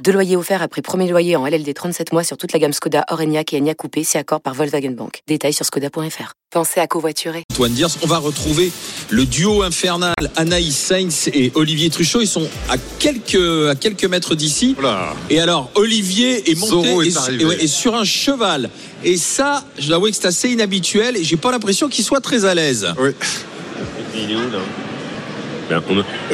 Deux loyers offerts après premier loyer en LLD 37 mois sur toute la gamme Skoda, Orenia et Enya Coupé, si accord par Volkswagen Bank. Détails sur skoda.fr. Pensez à covoiturer. Antoine Diers, on va retrouver le duo infernal Anaïs Sainz et Olivier Truchot. Ils sont à quelques, à quelques mètres d'ici. Et alors, Olivier est monté Zorro est et, et ouais, et sur un cheval. Et ça, je dois avouer que c'est assez inhabituel et j'ai pas l'impression qu'il soit très à l'aise. Oui. Ben, on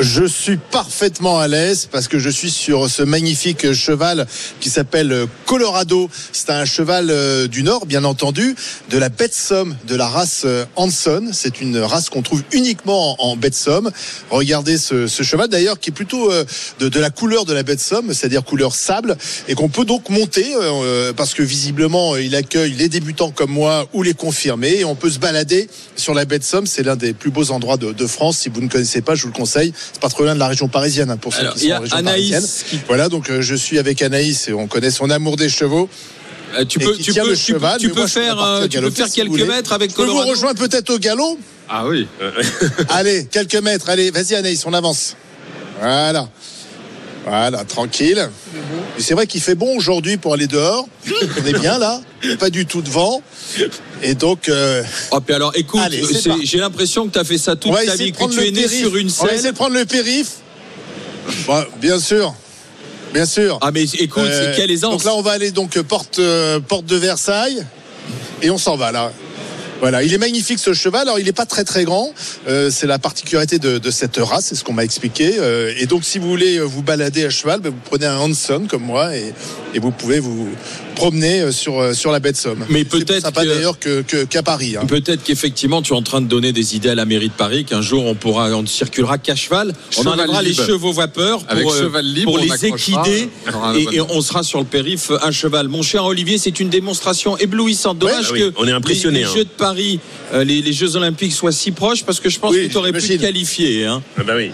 Je suis parfaitement à l'aise parce que je suis sur ce magnifique cheval qui s'appelle Colorado. C'est un cheval euh, du Nord, bien entendu, de la bête somme de la race euh, Hanson. C'est une race qu'on trouve uniquement en, bête somme. Regardez ce, cheval d'ailleurs qui est plutôt euh, de, la couleur de la bête somme, c'est-à-dire couleur sable, et qu'on peut donc monter parce que visiblement il accueille les débutants comme moi ou les confirmés. On peut se balader sur la de Somme. C'est l'un des plus beaux endroits de, de France. Si vous ne connaissez pas, je vous le conseille. C'est pas trop loin de la région parisienne hein, pour ceux Alors, qui y sont a en région Anaïs parisienne. qui- Voilà, donc euh, je suis avec Anaïs et on connaît son amour des chevaux. Euh, tu peux, qui tu peux, cheval, tu moi, faire, euh, tu peux faire si quelques mètres avec Je peux vous rejoindre peut-être au galop? Ah oui. Allez, quelques mètres. Allez, vas-y Anaïs, on avance. Voilà. Voilà, tranquille. C'est vrai qu'il fait bon aujourd'hui pour aller dehors. On est bien là. Pas du tout de vent. Et donc, euh, Oh, puis alors, écoute, j'ai l'impression que tu as fait ça toute ta vie, que tu es né périph. sur une On va essayer de prendre le périph. Bon, bien sûr. Bien sûr. Ah, mais écoute, Euh, quelle aisance. Donc là, on va aller donc euh, porte, euh, porte de Versailles et on s'en va là. Voilà, il est magnifique ce cheval. Alors, il n'est pas très très grand. Euh, c'est la particularité de, cette race, c'est ce qu'on m'a expliqué. Euh, et donc, si vous voulez euh, vous balader à cheval, ben, vous prenez un Hanson comme moi et vous pouvez vous promener euh, sur euh, sur la baie de Somme. Mais peut-être que- d'ailleurs que que- qu'à Paris. hein. Peut-être qu'effectivement, tu es en train de donner des idées à la mairie de Paris, qu'un jour on pourra, on ne circulera qu'à cheval. On enlèvera les chevaux vapeur pour, Avec euh, cheval libre, pour les équider un et, on sera sur le périph' à cheval. Mon cher Olivier, c'est une démonstration éblouissante. Dommage Ouais, ah oui, que on est impressionné, les, les hein. Jeux de Paris, euh, les, les Jeux Olympiques soient si proches parce que je pense Oui, que tu aurais pu te qualifier. Hein. Ah bah oui.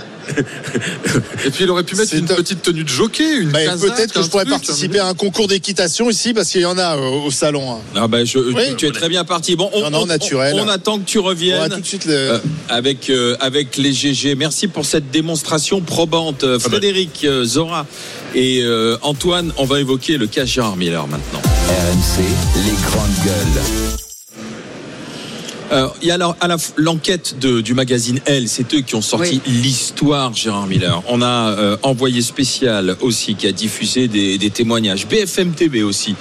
Et puis il aurait pu mettre une top. petite tenue de jockey, une Bah, casaque, Peut-être que un je pourrais truc, participer à un concours d'équitation ici parce qu'il y en a au, au salon. hein. Ah bah, je, Oui. tu es très bien parti. Bon, on, Non, non, on- naturel. on- on attend que tu On va reviennes. tout de suite le. Euh, avec avec euh, avec les GG. Merci pour cette démonstration probante, Ah Euh, bah. Frédéric, euh, Zora et euh, Antoine. On va évoquer le cas Gérard Miller maintenant. RMC, les grandes gueules. Euh, Il y a alors à la l'enquête de- du magazine Elle, c'est eux qui ont sorti l'histoire Gérard Miller. On a euh, envoyé spécial aussi qui a diffusé des, des témoignages. BFM TV aussi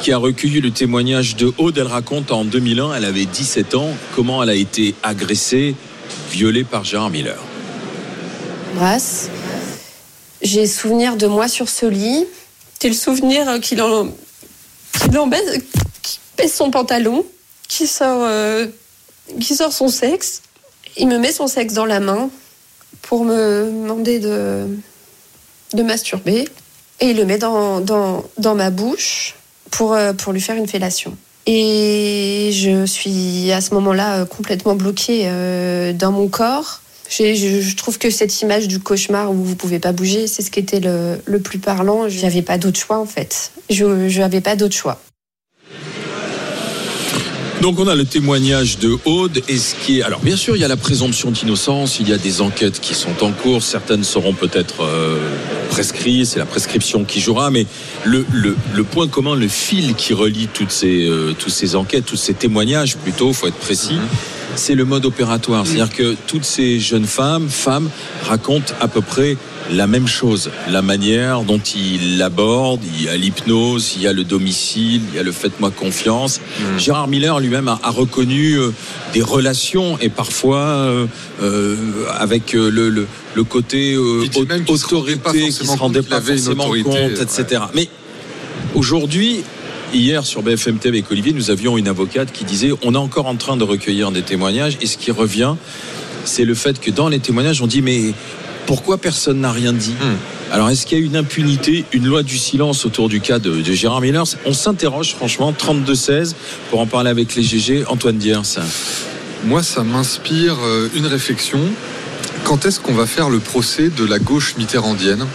qui a recueilli le témoignage de Aude. Elle raconte en 2001, elle avait 17 ans, comment elle a été agressée, violée par Gérard Miller. Brasse. J'ai souvenir de moi sur ce lit. C'est le souvenir euh, qu'il en, qu'il en baisse, qu'il baisse son pantalon, qui sort, euh, qui sort son sexe. Il me met son sexe dans la main pour me demander de, de masturber. Et il le met dans, dans, dans ma bouche pour, euh, pour lui faire une fellation. Et je suis à ce moment-là euh, complètement bloquée euh, dans mon corps. Je trouve que cette image du cauchemar où vous pouvez pas bouger, c'est ce qui était le, le plus parlant. J'avais pas d'autre choix en fait. Je n'avais pas d'autre choix. Donc on a le témoignage de Aude et ce qui est alors bien sûr il y a la présomption d'innocence, il y a des enquêtes qui sont en cours, certaines seront peut-être euh, prescrites, c'est la prescription qui jouera, mais le, le, point commun, le fil qui relie toutes ces euh, toutes ces enquêtes, tous ces témoignages plutôt, faut être précis. C'est le mode opératoire, c'est-à-dire que toutes ces jeunes femmes, femmes racontent à peu près la même chose, la manière dont il l'aborde, il y a l'hypnose, il y a le domicile, il y a le faites-moi confiance. Gérard Miller lui-même a, a reconnu euh, des relations et parfois euh, euh, avec le, le, le côté même qu'il se rendait pas autorité, qui forcément se rendait pas forcément autorité, compte, ouais. etc. Mais aujourd'hui, Hier sur BFM TV avec Olivier, nous avions une avocate qui disait on est encore en train de recueillir des témoignages. Et ce qui revient, c'est le fait que dans les témoignages, on dit mais pourquoi personne n'a rien dit Alors est-ce qu'il y a une impunité, une loi du silence autour du cas de, de Gérard Miller On s'interroge franchement, 32-16, pour en parler avec les GG, Antoine Diers. Moi, ça m'inspire euh, une réflexion. Quand est-ce qu'on va faire le procès de la gauche mitterrandienne?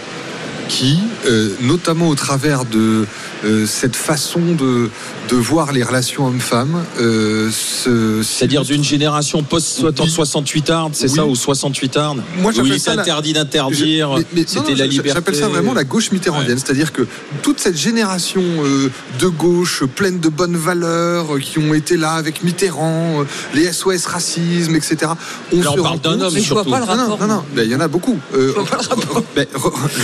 Qui, euh, notamment au travers de euh, cette façon de, de voir les relations hommes-femmes, euh, C'est-à-dire d'une génération post-68 ard, c'est Oui. ça, ou 68 ard Moi, Où j'appelle ça la- interdit d'interdire, Je- mais- mais non, c'était non, la je- liberté. J'appelle ça vraiment la gauche mitterrandienne. C'est-à-dire que toute cette génération euh, de gauche pleine de bonnes valeurs euh, qui ont été là avec Mitterrand, les SOS racisme, etc. Là, se on rend parle d'un homme Mais je vois surtout. pas le non, non, rapport. non, non, ben, il y en a beaucoup. Euh, Je vois pas le rapport. ben,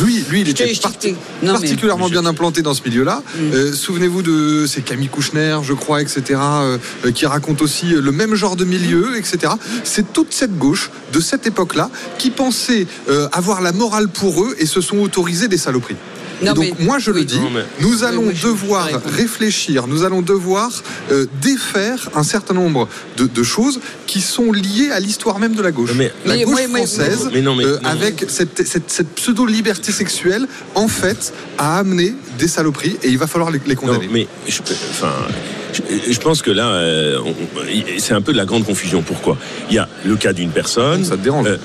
lui, lui, il Je était je parti- particulièrement bien implanté dans ce milieu-là. Mm. Euh, Souvenez-vous de c'est Camille Kouchner, je crois, etc., euh, euh, qui raconte aussi euh, le même genre de milieu, etc. C'est toute cette gauche de cette époque-là qui pensait avoir la morale pour eux et se sont autorisés des saloperies. Non, donc mais- moi je le dis, mais- nous allons moi, devoir réfléchir, nous allons devoir euh, défaire un certain nombre de, de choses qui sont liées à l'histoire même de la gauche. Mais- la Mais- gauche française, mais non, mais- euh, non. avec cette, cette- cette pseudo-liberté sexuelle, en fait, a amené des saloperies et il va falloir les, les Non, condamner. mais je, enfin, je, je pense que là, euh, c'est un peu de la grande confusion. Pourquoi? Il y a le cas d'une personne. Ça te dérange Euh,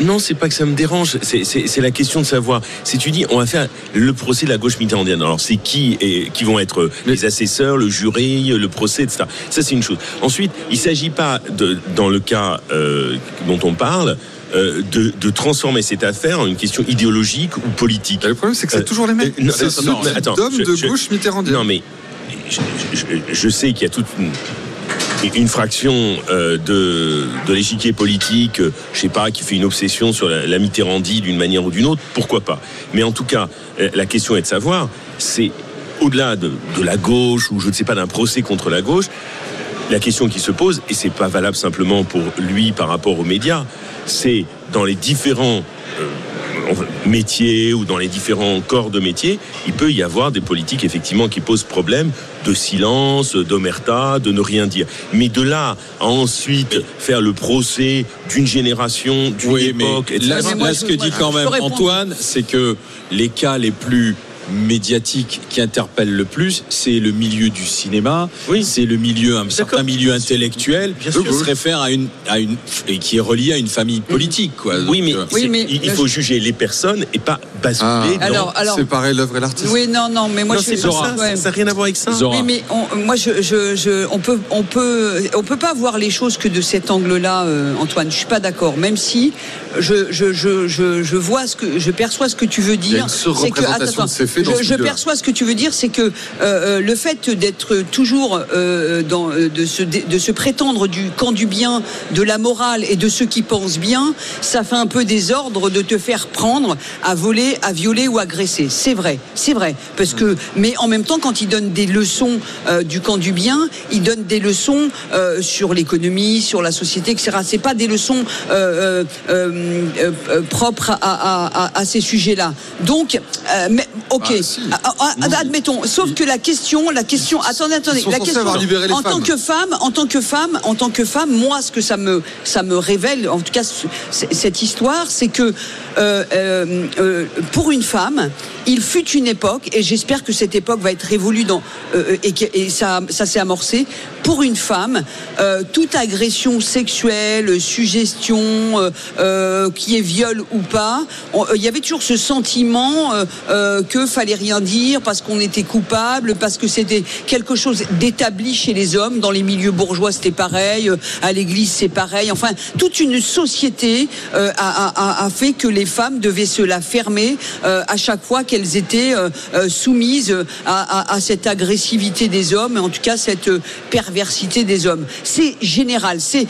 non, c'est pas que ça me dérange. C'est- la question de savoir. Si tu dis, on va faire le procès de la gauche mitterrandienne. Alors, c'est qui et qui vont être les assesseurs, le jury, le procès, etc. Ça, c'est une chose. Ensuite, il s'agit pas de, dans le cas euh, dont on parle. euh, de, de transformer cette affaire en une question idéologique ou politique. Le problème, c'est que c'est Euh, toujours les mêmes. euh, c'est ce de gauche mitterrandienne. Non, mais je- je sais qu'il y a toute une, une fraction euh, de, l'échiquier politique, euh, je sais pas, qui fait une obsession sur la, la Mitterrandie d'une manière ou d'une autre. Pourquoi pas Mais en tout cas, euh, la question est de savoir, c'est au-delà de, de la gauche ou je ne sais pas d'un procès contre la gauche. La question qui se pose, et c'est pas valable simplement pour lui par rapport aux médias, c'est dans les différents euh, métiers ou dans les différents corps de métier, il peut y avoir des politiques effectivement qui posent problème de silence, d'omerta, de ne rien dire. Mais de là à ensuite faire le procès d'une génération, d'une Oui, mais époque, etc. là, Mais moi, là, je- ce que dit quand même. Antoine, c'est que les cas les plus médiatiques qui interpellent le plus, c'est le milieu du cinéma, Oui. c'est le milieu, un certain milieu intellectuel, Bien qui sûr. se réfère à une, à une, et qui est relié à une famille politique, quoi. Oui, Donc, mais, euh, Oui, c'est- mais- il, il faut juger les personnes et pas basculer Ah. dans... Alors, alors, Séparer l'œuvre et l'artiste. oui, non, non, mais moi non, je pas ça, ouais. ça n'a rien à voir avec ça. Zora. Mais on- moi, je, je, je- on peut, on peut, on peut pas voir les choses que de cet angle-là, euh, Antoine. Je suis pas d'accord. Même si je, je, je, je, je vois ce que, je perçois ce que tu veux dire. C'est que, faits dans je, perçois ce que tu veux dire, c'est que euh, euh, le fait d'être toujours euh, dans, euh, de se, de se prétendre du camp du bien, de la morale et de ceux qui pensent bien, ça fait un peu désordre de te faire prendre à voler, à violer ou agresser. C'est vrai, c'est vrai, parce que, mais en même temps, quand il donne des leçons euh, du camp du bien, il donne des leçons euh, sur l'économie, sur la société, etc. C'est pas des leçons euh, euh, euh, euh, propres à, à, à, à ces sujets-là. Donc, euh, mais, ok, Ah, si. Ah, ah, admettons. Sauf que la question, la question, attendez, attendez, la question. en tant que femme, en tant que femme, en tant que femme, moi, ce que ça me, ça me révèle, en tout cas, cette histoire, c'est que euh, euh, euh, pour une femme, il fut une époque, et j'espère que cette époque va être révolue dans, euh, et, que- et ça, ça s'est amorcé. Pour une femme, euh, toute agression sexuelle, suggestion, euh, euh, qui est viol ou pas, euh, il y avait toujours ce sentiment euh, euh, que fallait rien dire parce qu'on était coupable, parce que c'était quelque chose d'établi chez les hommes. Dans les milieux bourgeois, c'était pareil. euh, À l'église, c'est pareil. Enfin, toute une société euh, a, a- a- fait que les femmes devaient se la fermer euh, à chaque fois qu'elles étaient euh, euh, soumises à, à- à cette agressivité des hommes, en tout cas cette euh, perversité des hommes. C'est général. C'est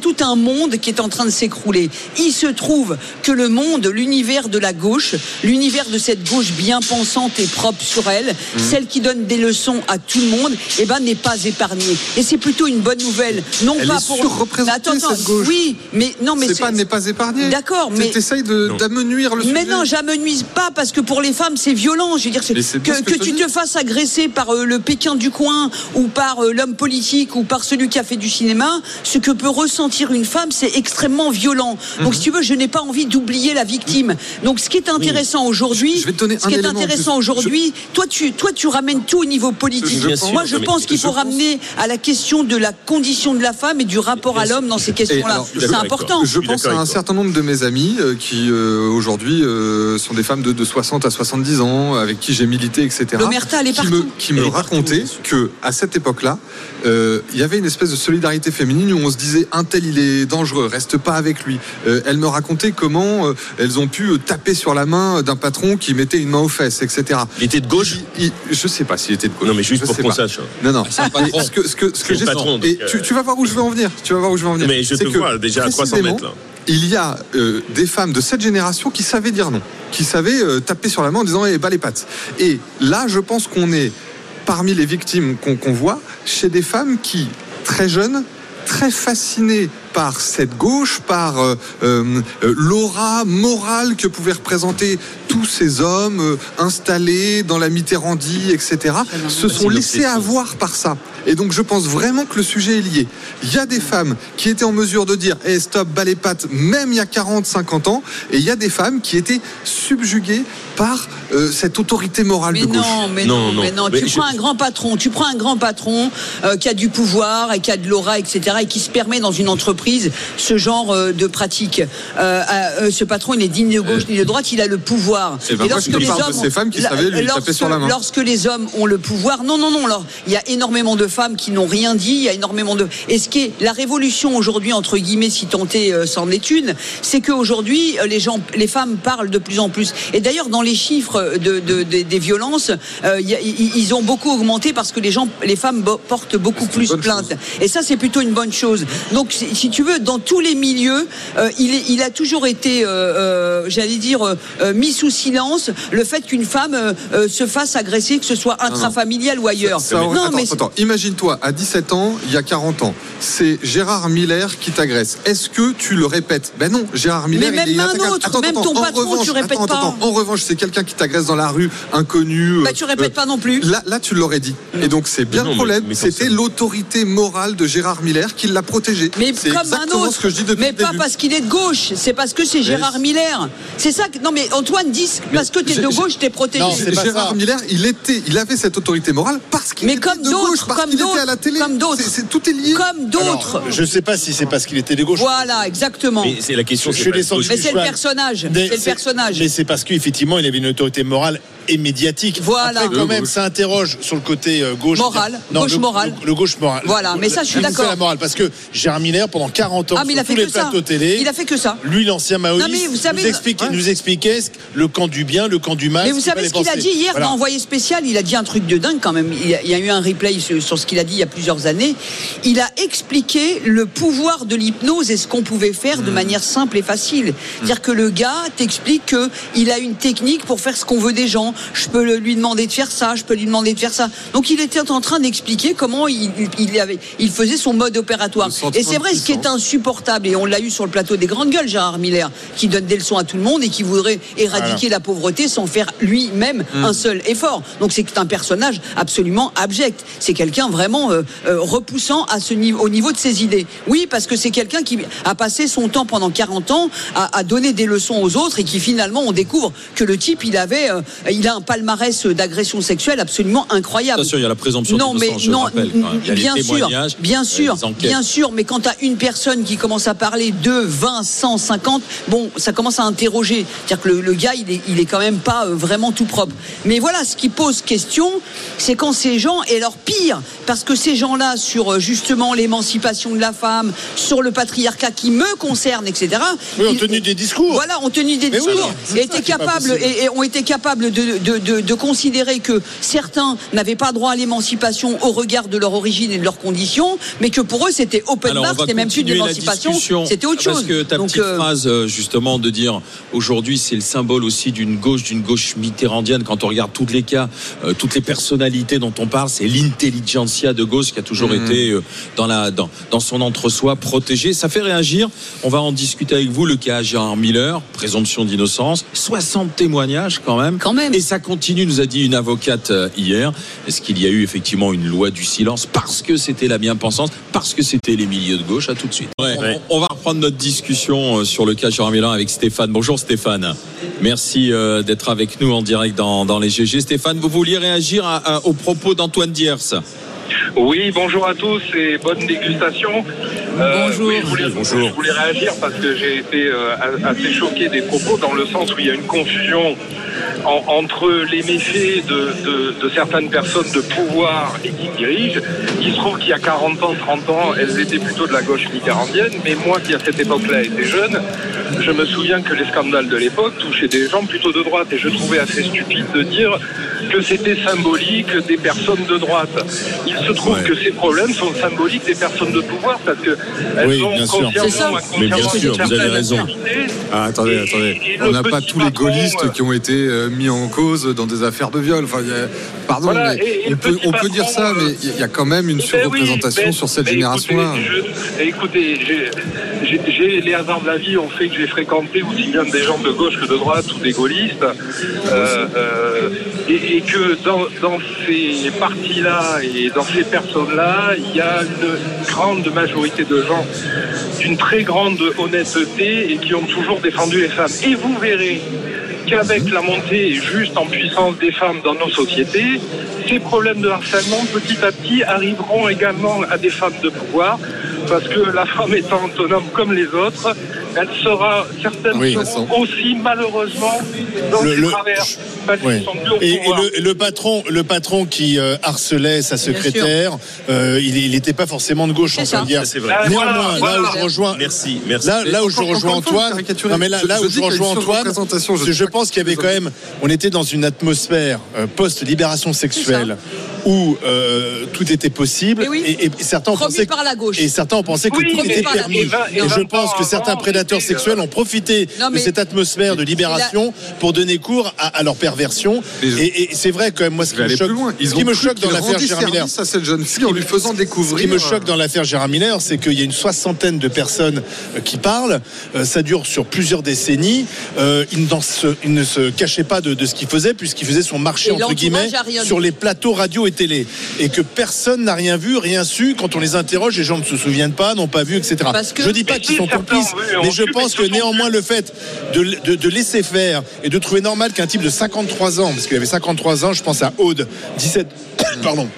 tout un monde qui est en train de s'écrouler. Il se trouve que le monde, l'univers de la gauche, l'univers de cette gauche bien pensante et propre sur elle, Mhm. celle qui donne des leçons à tout le monde, eh ben n'est pas épargnée. Et c'est plutôt une bonne nouvelle, non Elle pas est pour. Mais attends, attends, cette gauche. Oui, mais non, mais c'est pas n'est pas épargné. D'accord, mais- T'essayes d'amenuire le mais sujet. non, j'amenuise pas parce que pour les femmes c'est violent. Je veux dire, que, ce que tu dis. te fasses agresser par euh, le Pékin du coin ou par euh, l'homme politique ou par celui qui a fait du cinéma, ce que peut ressentir une femme, c'est extrêmement violent. Donc, Mhm. si tu veux, je n'ai pas envie d'oublier la victime. Donc, ce qui est intéressant aujourd'hui, Je vais te donner ce qui est intéressant aujourd'hui, toi, tu, toi, tu ramènes tout au niveau politique. Je pense- Moi, je pense qu'il je faut pense- ramener à la question de la condition de la femme et du rapport à l'homme dans ces questions-là. C'est important. Je pense à un certain nombre de mes amis euh, qui aujourd'hui sont des femmes de, de 60 à 70 ans, avec qui j'ai milité, etc. L'omerta, elle est qui me, qui Elle partout, sûr. que à cette époque-là, euh, il y avait une espèce de solidarité féminine où on se disait un tel il est dangereux, reste pas avec lui. Euh, elles me racontaient comment euh, elles ont pu taper sur la main d'un patron qui mettait une main aux fesses, etc. Il était de gauche Il- il- je sais pas s'il était de gauche. Non, mais juste Je pour qu'on pas. sache. Non, non. un. Et ce que, ce que, ce que j'ai tu, tu vas voir où je veux en venir. Tu vas voir où je veux en venir. Mais je te que, vois déjà à 300 précisément, mètres, là. Il y a euh, des femmes de cette génération qui savaient dire non, qui savaient euh, taper sur la main en disant eh, bas les pattes. Et là, je pense qu'on est parmi les victimes qu'on voit chez des femmes qui, très jeunes, très fascinées par cette gauche, par euh, euh, euh, l'aura morale que pouvaient représenter tous ces hommes euh, installés dans la Mitterrandie, etc., se sont laissés avoir par ça. Et donc je pense vraiment que le sujet est lié. Il y a des femmes qui étaient en mesure de dire hey, stop, bas les pattes, même il y a 40, 50 ans, et il y a des femmes qui étaient subjuguées par euh, cette autorité morale Mais de gauche. non, mais non, Non, non. mais non. Mais tu je- prends un grand patron, tu prends un grand patron euh, qui a du pouvoir et qui a de l'aura, etc., et qui se permet dans une entreprise ce genre euh, de pratique. Euh, euh, ce patron, il est digne de gauche ni de droite, il a le pouvoir. Eh ben, parle de ces femmes qui savaient lui taper sur la main. Lorsque les hommes ont le pouvoir, non, non, non. alors, il y a énormément de femmes qui n'ont rien dit. Il y a énormément de. Et ce qui est la révolution aujourd'hui entre guillemets, si tentée euh, s'en est une, c'est qu'aujourd'hui les gens, les femmes parlent de plus en plus. Et d'ailleurs, dans les chiffres de, de- de- des violences, il y a- ils ils ont beaucoup augmenté parce que les gens, les femmes portent beaucoup plus plainte. Et ça, c'est plutôt une bonne chose. Donc, si si tu veux, dans tous les milieux, euh, il, est- il a toujours été, euh, euh, j'allais dire, mis sous silence le fait qu'une femme euh, euh, se fasse agresser, que ce soit intrafamilial ou ailleurs. Ça aurait- non, attends, mais attends, imagine-toi, à 17 ans, il y a 40 ans, c'est Gérard Miller qui t'agresse. Est-ce que tu le répètes? Ben non, Gérard Miller. Mais il est même un autre, même ton patron, revanche, tu répètes attends, pas. attends, en revanche, c'est quelqu'un qui t'agresse dans la rue, inconnu. Bah, tu répètes euh, pas non plus. Là, là, tu l'aurais dit. Et donc, c'est bien non, le problème. C'était l'autorité morale de Gérard Miller qui l'a protégé. Mais c'est comme un autre. ce que je dis depuis mais pas début. parce qu'il est de gauche, c'est parce que c'est Gérard Miller. C'est ça que. Non, mais Antoine dit parce que t'es de gauche, t'es protégé. Non, Gérard ça. Miller, il était, il avait cette autorité morale parce qu'il était comme de gauche, d'autres, parce comme qu'il était à la d'autres, télé. comme d'autres. C'est- c'est- tout est lié. Comme d'autres. Alors, je ne sais pas si c'est parce qu'il était de gauche. Voilà, exactement. Mais c'est la question. Je suis pas- descendu Mais du c'est le personnage. Mais C'est le personnage. Mais c'est parce qu'effectivement, il avait une autorité morale et médiatique. Voilà. Après, quand même, gauche. ça interroge sur le côté euh, gauche. Moral, gauche le, moral. Le, le gauche moral. Voilà, mais ça, je suis d'accord. la morale Parce que Gérard Miller, pendant 40 ans, Ah, mais il a fait tous les que ça. plateaux télé, Il a fait que ça. lui, l'ancien maoïste, Non, mais vous savez- nous, expliquait, Ouais. nous expliquait le camp du bien, le camp du mal. Mais vous qu'il savez ce qu'il a dit hier Voilà. dans Envoyé spécial Il a dit un truc de dingue quand même. Il y a, il y a eu un replay sur, sur ce qu'il a dit il y a plusieurs années. Il a expliqué le pouvoir de l'hypnose et ce qu'on pouvait faire Hmm. de manière simple et facile. C'est-à-dire que le gars t'explique que il a une technique pour faire ce qu'on veut des gens. Je peux lui demander de faire ça, je peux lui demander de faire ça. Donc il était en train d'expliquer comment il, il avait, il faisait son mode opératoire. Et c'est vrai, ce qui est puissance. insupportable, et on l'a eu sur le plateau des grandes gueules, Gérard Miller, qui donne des leçons à tout le monde et qui voudrait éradiquer la pauvreté sans faire lui-même Mm. un seul effort. Donc c'est un personnage absolument abject. C'est quelqu'un vraiment euh, euh, repoussant à ce niveau, au niveau de ses idées. Oui, parce que c'est quelqu'un qui a passé son temps pendant 40 ans à, à donner des leçons aux autres et qui finalement on découvre que le type il avait, euh, il a un palmarès d'agression sexuelle absolument incroyable. Bien sûr, il y a la présomption Non, mais je non, rappelle, bien sûr, bien sûr, bien sûr, mais quand une personne qui commence à parler de 20, 100, 50, bon, ça commence à interroger. C'est-à-dire que le, le gars, il est, il est quand même pas euh, vraiment tout propre. Mais voilà, ce qui pose question, c'est quand ces gens, et alors pire, parce que ces gens-là, sur euh, justement l'émancipation de la femme, sur le patriarcat qui me concerne, etc., Oui, ont tenu des discours. voilà, ont tenu des Mais oui, discours c'est et ça capables et, et ont été capables de, de, de, de considérer que certains n'avaient pas droit à l'émancipation au regard de leur origine et de leurs conditions, mais que pour eux c'était open bar, c'était même d'émancipation, c'était autre chose. Parce que ta Donc, petite euh, phrase, euh, justement, de dire aujourd'hui c'est le symbole aussi d'une gauche, d'une gauche mitterrandienne. Quand on regarde tous les cas, euh, toutes les personnalités dont on parle, c'est l'intelligentsia de gauche qui a toujours Mhm. été dans, la, dans, dans son entre-soi protégé. Ça fait réagir. On va en discuter avec vous. Le cas Gérard Miller, présomption d'innocence. 60 témoignages quand même. Quand même. Et ça continue, nous a dit une avocate hier. Est-ce qu'il y a eu effectivement une loi du silence parce que c'était la bien-pensance, parce que c'était les milieux de gauche À tout de suite. Ouais, Ouais. On, va reprendre notre discussion euh, sur le cas Gérard Miller avec Stéphane. Bonjour Stéphane. Merci euh, d'être avec nous en direct dans, dans les GG. Stéphane, vous vouliez réagir à- à- aux propos d'Antoine Diers Oui, bonjour à tous et bonne dégustation. Euh, Bonjour. oui, je, voulais, Bonjour. je voulais réagir parce que j'ai été euh, assez choqué des propos dans le sens où il y a une confusion en- entre les méfaits de, de- de certaines personnes de pouvoir et qui dirigent. Il se trouve qu'il y a 40 ans, 30 ans, elles étaient plutôt de la gauche mitterrandienne, mais moi qui à cette époque-là était jeune, je me souviens que les scandales de l'époque touchaient des gens plutôt de droite et je trouvais assez stupide de dire que c'était symbolique des personnes de droite. Il se trouve Ouais. que ces problèmes sont symboliques des personnes de pouvoir parce que elles Oui, bien sûr. ça. Mais bien sûr, vous avez raison. Ah, attendez, attendez. et On n'a pas tous les gaullistes euh, qui ont été euh, mis en cause dans des affaires de viol. Enfin, a- pardon, Voilà, mais et- et on peut, petit on peut dire ça, euh, mais il y a quand même une oui, surreprésentation sur cette génération-là. Écoutez, je- écoutez, j'ai- les hasards de la vie ont fait que j'ai fréquenté aussi bien des gens de gauche que de droite ou des gaullistes, euh, euh, et, et que dans, dans ces partis-là et dans ces personnes-là, il y a une grande majorité de gens d'une très grande honnêteté et qui ont toujours défendu les femmes. Et vous verrez qu'avec la montée juste en puissance des femmes dans nos sociétés, ces problèmes de harcèlement petit à petit arriveront également à des femmes de pouvoir, parce que la femme étant autonome comme les autres, elle sera certaines Oui, seront aussi malheureusement dans Le- le- travers. Et, le, le patron, le patron qui euh, harcelait sa secrétaire, euh, il n'était pas forcément de gauche, C'est on peut le dire. C'est vrai. Ah, Néanmoins, voilà, là voilà. où je rejoins, Merci, merci. Là, où je rejoins Antoine, non mais là, où je rejoins Antoine, je pense qu'il y avait quand même, on était dans une atmosphère euh, post-libération sexuelle où euh, tout était possible Eh oui. et, et certains ont Promis pensé par la gauche. et certains ont pensé que Oui, tout était permis. et vingt- et Et je pense que certains prédateurs euh, sexuels ont profité Non, de cette atmosphère de libération pour donner cours à, à leur perversion. Et, et c'est vrai quand même moi ce qui me choque, ce qui ont me choque dans l'affaire Gérard Miller, à cette jeune fille en lui faisant ce découvrir. qui me choque dans l'affaire Gérard Miller, c'est qu'il y a une soixantaine de personnes euh, qui parlent. Euh, ça dure sur plusieurs décennies. Euh, il, ne se cachait pas de, de ce qu'il faisait, puisqu'il faisait son marché, entre guillemets, sur les plateaux radio et télé. Et que personne n'a rien vu, rien su. Quand on les interroge, les gens ne se souviennent pas, n'ont pas vu, etc. Je dis pas qu'ils sont complices, mais je pense que néanmoins le fait de, de- de laisser faire et de trouver normal qu'un type de 53 ans, parce qu'il avait 53 ans, je pense à Aude, 17, pardon,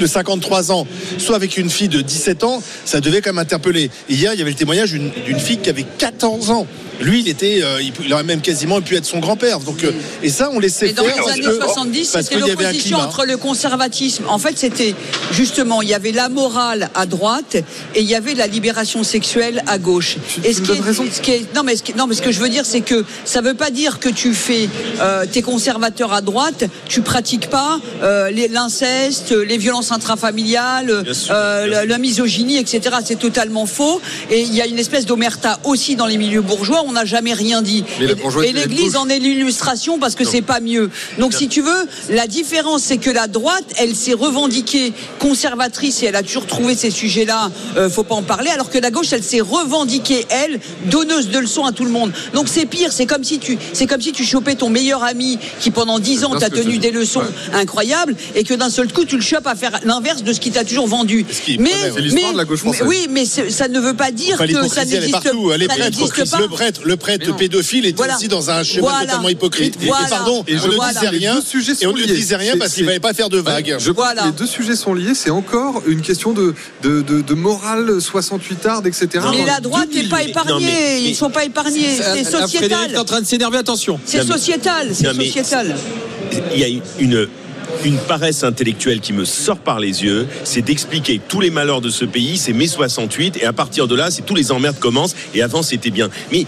de 53 ans, soit avec une fille de 17 ans, ça devait quand même interpeller. Et hier, il y avait le témoignage d'une fille qui avait 14 ans. Lui, il était, euh, il, aurait même quasiment pu être son grand-père. Donc, euh, et ça, on laissait Et dans faire les parce années que- 70, parce c'était qu'il y avait un l'opposition entre le conservatisme. En fait, c'était justement, il y avait la morale à droite et il y avait la libération sexuelle à gauche. Tu- et tu ce me qui, donnes raison. est, ce qui est- non, mais ce, qui- non, mais ce que je veux dire, c'est que ça veut pas dire que tu fais, euh, t'es conservateur à droite, tu pratiques pas euh, l'inceste, les violences intrafamiliales, euh, la, la misogynie, etc. C'est totalement faux. Et il y a une espèce d'omerta aussi dans les milieux bourgeois. On n'a jamais rien dit. Et- l'Église en est l'illustration parce que c'est pas mieux. Donc si tu veux, la différence c'est que la droite, elle s'est revendiquée conservatrice et elle a toujours trouvé ces sujets-là, euh, faut pas en parler, alors que la gauche, elle s'est revendiquée elle donneuse de leçons à tout le monde. Donc c'est pire, c'est comme si tu, c'est comme si tu chopais ton meilleur ami qui pendant dix ans t'a tenu des leçons Ouais. incroyables et que d'un seul coup tu le chopes à faire l'inverse de ce qu'il t'a toujours vendu. Ce qui Mais, problème. C'est l'histoire mais- de la gauche mais- française. oui, mais ça ne veut pas dire que ça n'existe pas. Le prêtre, le pédophile était Voilà. aussi dans un schéma Voilà. totalement hypocrite. Et- Et, voilà. pardon, Et on ne disait rien. Les deux sujets Et on sont ne liés. disait rien C'est- parce qu'il ne fallait pas faire de vagues. Je les deux sujets sont liés. C'est encore une question de, de, de, de morale 68 arde, etc. Mais la droite n'est pas épargnée, Non, mais- ils ne sont pas épargnés, c'est Là, Frédéric est sociétal. en train de s'énerver, attention. C'est sociétal, c'est sociétal. Il y a une. Une paresse intellectuelle qui me sort par les yeux, c'est d'expliquer tous les malheurs de ce pays, c'est mai 68, et à partir de là, c'est tous les emmerdes commencent, et avant c'était bien. Mais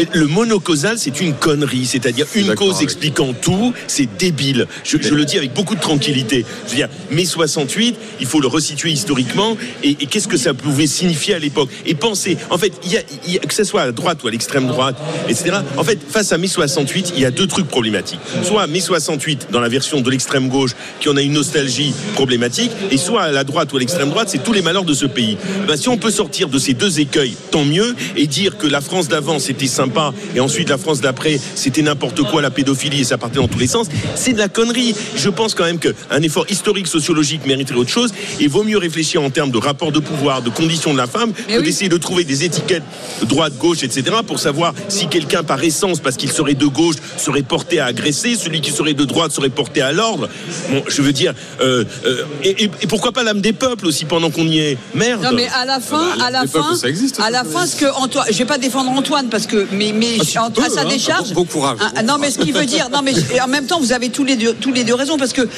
euh, le monocausal, c'est une connerie, c'est-à-dire une cause expliquant tout, c'est débile. Je, je le dis avec beaucoup de tranquillité. Je veux dire, mai 68, il faut le resituer historiquement, et, et qu'est-ce que ça pouvait signifier à l'époque? Et penser, en fait, y a, y a- que ce soit à droite ou à l'extrême droite, etc. En fait, face à mai 68, il y a deux trucs problématiques. Soit mai 68 dans la version de l'extrême gauche, qui en a une nostalgie problématique, et soit à la droite ou à l'extrême droite, c'est tous les malheurs de ce pays. Ben, si on peut sortir de ces deux écueils, tant mieux, et dire que la France d'avant c'était sympa, et ensuite la France d'après c'était n'importe quoi, la pédophilie, et ça partait dans tous les sens, c'est de la connerie. Je pense quand même qu'un effort historique, sociologique mériterait autre chose, et vaut mieux réfléchir en termes de rapport de pouvoir, de conditions de la femme, que d'essayer de trouver des étiquettes droite, gauche, etc., pour savoir si quelqu'un par essence, parce qu'il serait de gauche, serait porté à agresser, celui qui serait de droite serait porté à l'ordre. Bon, je veux dire, euh, euh, et, et- et pourquoi pas l'âme des peuples aussi pendant qu'on y est Merde. Non mais à la fin, bah, à la peuples, fin, ça existe, à la fin, ce que Antoine, je vais pas défendre Antoine parce que, mais, mais Ah, tu en- peux, à sa hein. décharge. Bon courage, Ah, bon non mais ce qui veut dire, non mais en même temps, vous avez tous les deux, tous les deux raison parce que euh,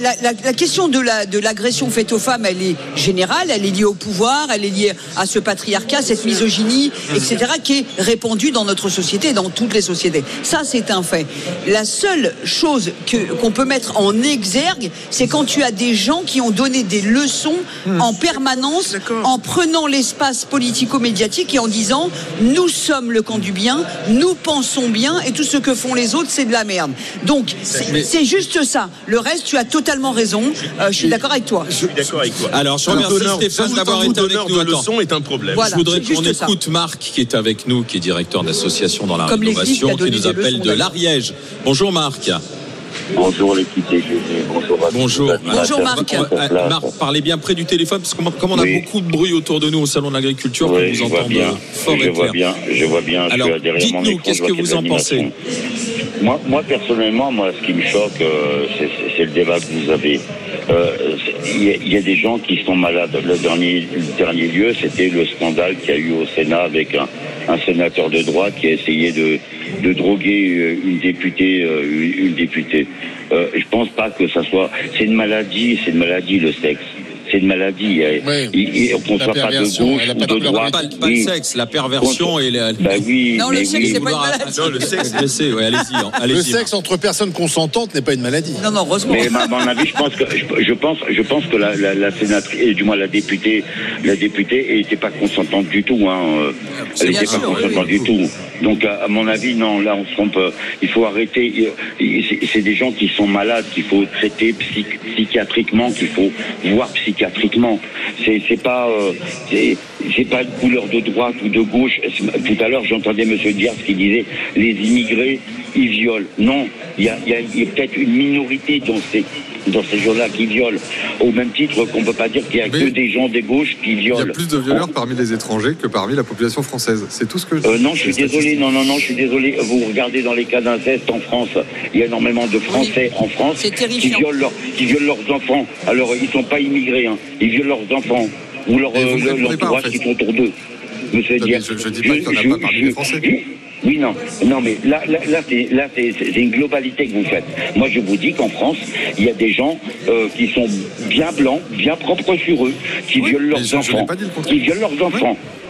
la, la- la question de la de l'agression faite aux femmes, elle est générale, elle est liée au pouvoir, elle est liée à ce patriarcat, cette misogynie, etc., qui est répandue dans notre société, dans toutes les sociétés. Ça, c'est un fait. La seule chose que qu'on peut mettre en exergue, c'est quand tu as des gens qui ont donné des leçons en permanence, en prenant l'espace politico-médiatique et en disant nous sommes le camp du bien, nous pensons bien et tout ce que font les autres, c'est de la merde. Donc, c'est juste ça. Le reste, tu as totalement raison. Euh, je suis d'accord avec toi. Je suis d'accord avec toi. Alors, je remercie donneur- Stéphane d'avoir été avec nous. de leçons est un problème. Voilà, je voudrais qu'on ça. écoute Marc qui est avec nous, qui est directeur d'association dans la Comme rénovation, qui nous appelle leçons de l'Ariège. Bonjour Marc. Bonjour l'équipe TGV, bonjour à tous. Bonjour. Bonjour, Marc. Euh, Marc, parlez bien près du téléphone parce que comme on a Oui. beaucoup de bruit autour de nous au salon de l'agriculture, Oui, vous entende bien, fort je et vois clair. bien, je vois bien. Alors, dites-nous, qu'est-ce que vous en pensez. Moi, moi, personnellement, moi, ce qui me choque, euh, c'est- le débat que vous avez. Euh, Il y, a- des gens qui sont malades. Le dernier, dernier lieu, c'était le scandale qu'il y a eu au Sénat avec un, sénateur de droite qui a essayé de, droguer euh, une députée. Une, une députée. Je pense pas que ça soit. C'est une maladie, c'est une maladie le sexe. C'est une maladie. Oui. Il- il- qu'on La soit pas de perversion, gauche ou pas de droite. Pas, pas le oui. sexe, la perversion et la. Bah oui, Non, le sexe, oui. c'est pas une maladie. Non, le sexe ouais, allez-y, hein, Le sexe entre personnes consentantes n'est pas une maladie. Non, non, heureusement. Mais à mon avis, je pense que je, pense, je pense que la, la, la sénatrice, et du moins la députée, la députée n'était pas consentante du tout. Hein. euh, Elle n'était pas sûr, oui, consentante oui. du tout. Donc, à, à mon avis, non, là, on se trompe. euh, Il faut arrêter. C'est c'est des gens qui sont malades, qu'il faut traiter psych- psychiatriquement, qu'il faut voir psychiatriquement. C'est pas, euh, une couleur de droite ou de gauche. Tout à l'heure, j'entendais Monsieur Diaz qui disait les immigrés, ils violent. Non, il y a, y a peut-être une minorité dans ces dans ces gens-là qui violent, au même titre qu'on peut pas dire qu'il y a que des gens des gauches qui Il y a violent. plus de violeurs parmi les étrangers que parmi la population française. C'est tout ce que je Euh, non, je suis désolé, non, non, non, je suis désolé. Vous regardez dans les cas d'inceste en France, il y a énormément de Français en France qui violent, leur- qui violent leurs enfants. Alors, ils sont pas immigrés, hein. ils violent leurs enfants ou leur, euh, ne leur répondez pas, en entourage fait. qui sont autour d'eux. Diaz, je- je dis pas qu'il y en a pas parmi les Français. Oui, non, non, mais là, là, là, c'est, là, c'est, c'est une globalité que vous faites. Moi, je vous dis qu'en France, il y a des gens euh, qui sont bien blancs, bien propres sur eux, qui violent leurs enfants, qui violent leurs enfants. Oui,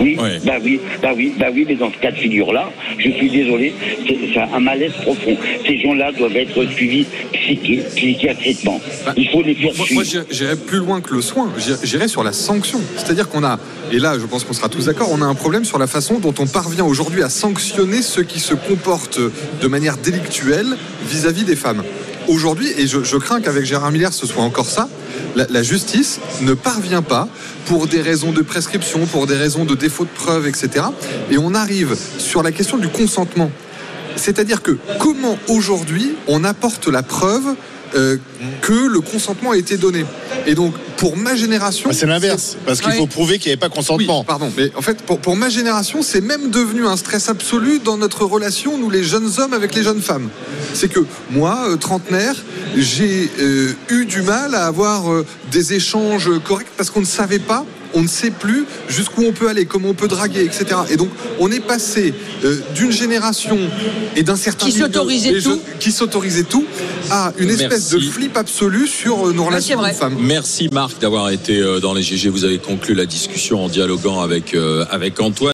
Ouais. bah oui, bah oui, bah oui, mais dans ce cas de figure-là, je suis désolé, c'est, un malaise profond. Ces gens-là doivent être suivis psychi- psychiatriquement. Bah, Il faut les faire Moi, suivre. moi, j'irais- plus loin que le soin. J'irais- J'irais sur la sanction. C'est-à-dire qu'on a, et là, je pense qu'on sera tous d'accord, on a un problème sur la façon dont on parvient aujourd'hui à sanctionner ceux qui se comportent de manière délictuelle vis-à-vis des femmes. Aujourd'hui, et je, crains qu'avec Gérard Miller ce soit encore ça, la, la justice ne parvient pas, pour des raisons de prescription, pour des raisons de défaut de preuve, etc. Et on arrive sur la question du consentement. C'est-à-dire que comment aujourd'hui on apporte la preuve euh, que le consentement a été donné? Et donc pour ma génération, Bah, c'est l'inverse, parce qu'il Ouais. faut prouver qu'il n'y avait pas oui, consentement. pardon, mais en fait, pour, pour ma génération, c'est même devenu un stress absolu dans notre relation, nous les jeunes hommes avec les jeunes femmes. C'est que moi, euh, trentenaire, j'ai euh, eu du mal à avoir euh, des échanges corrects parce qu'on ne savait pas on ne sait plus jusqu'où on peut aller, comment on peut draguer, etc. Et donc, on est passé euh, d'une génération et d'un certain Qui s'autorisait tout. qui s'autorisait tout à une espèce Merci. de flip absolu sur euh, nos relations hommes-femmes. Merci Marc d'avoir été euh, dans les GG. Vous avez conclu la discussion en dialoguant avec, euh, avec Antoine.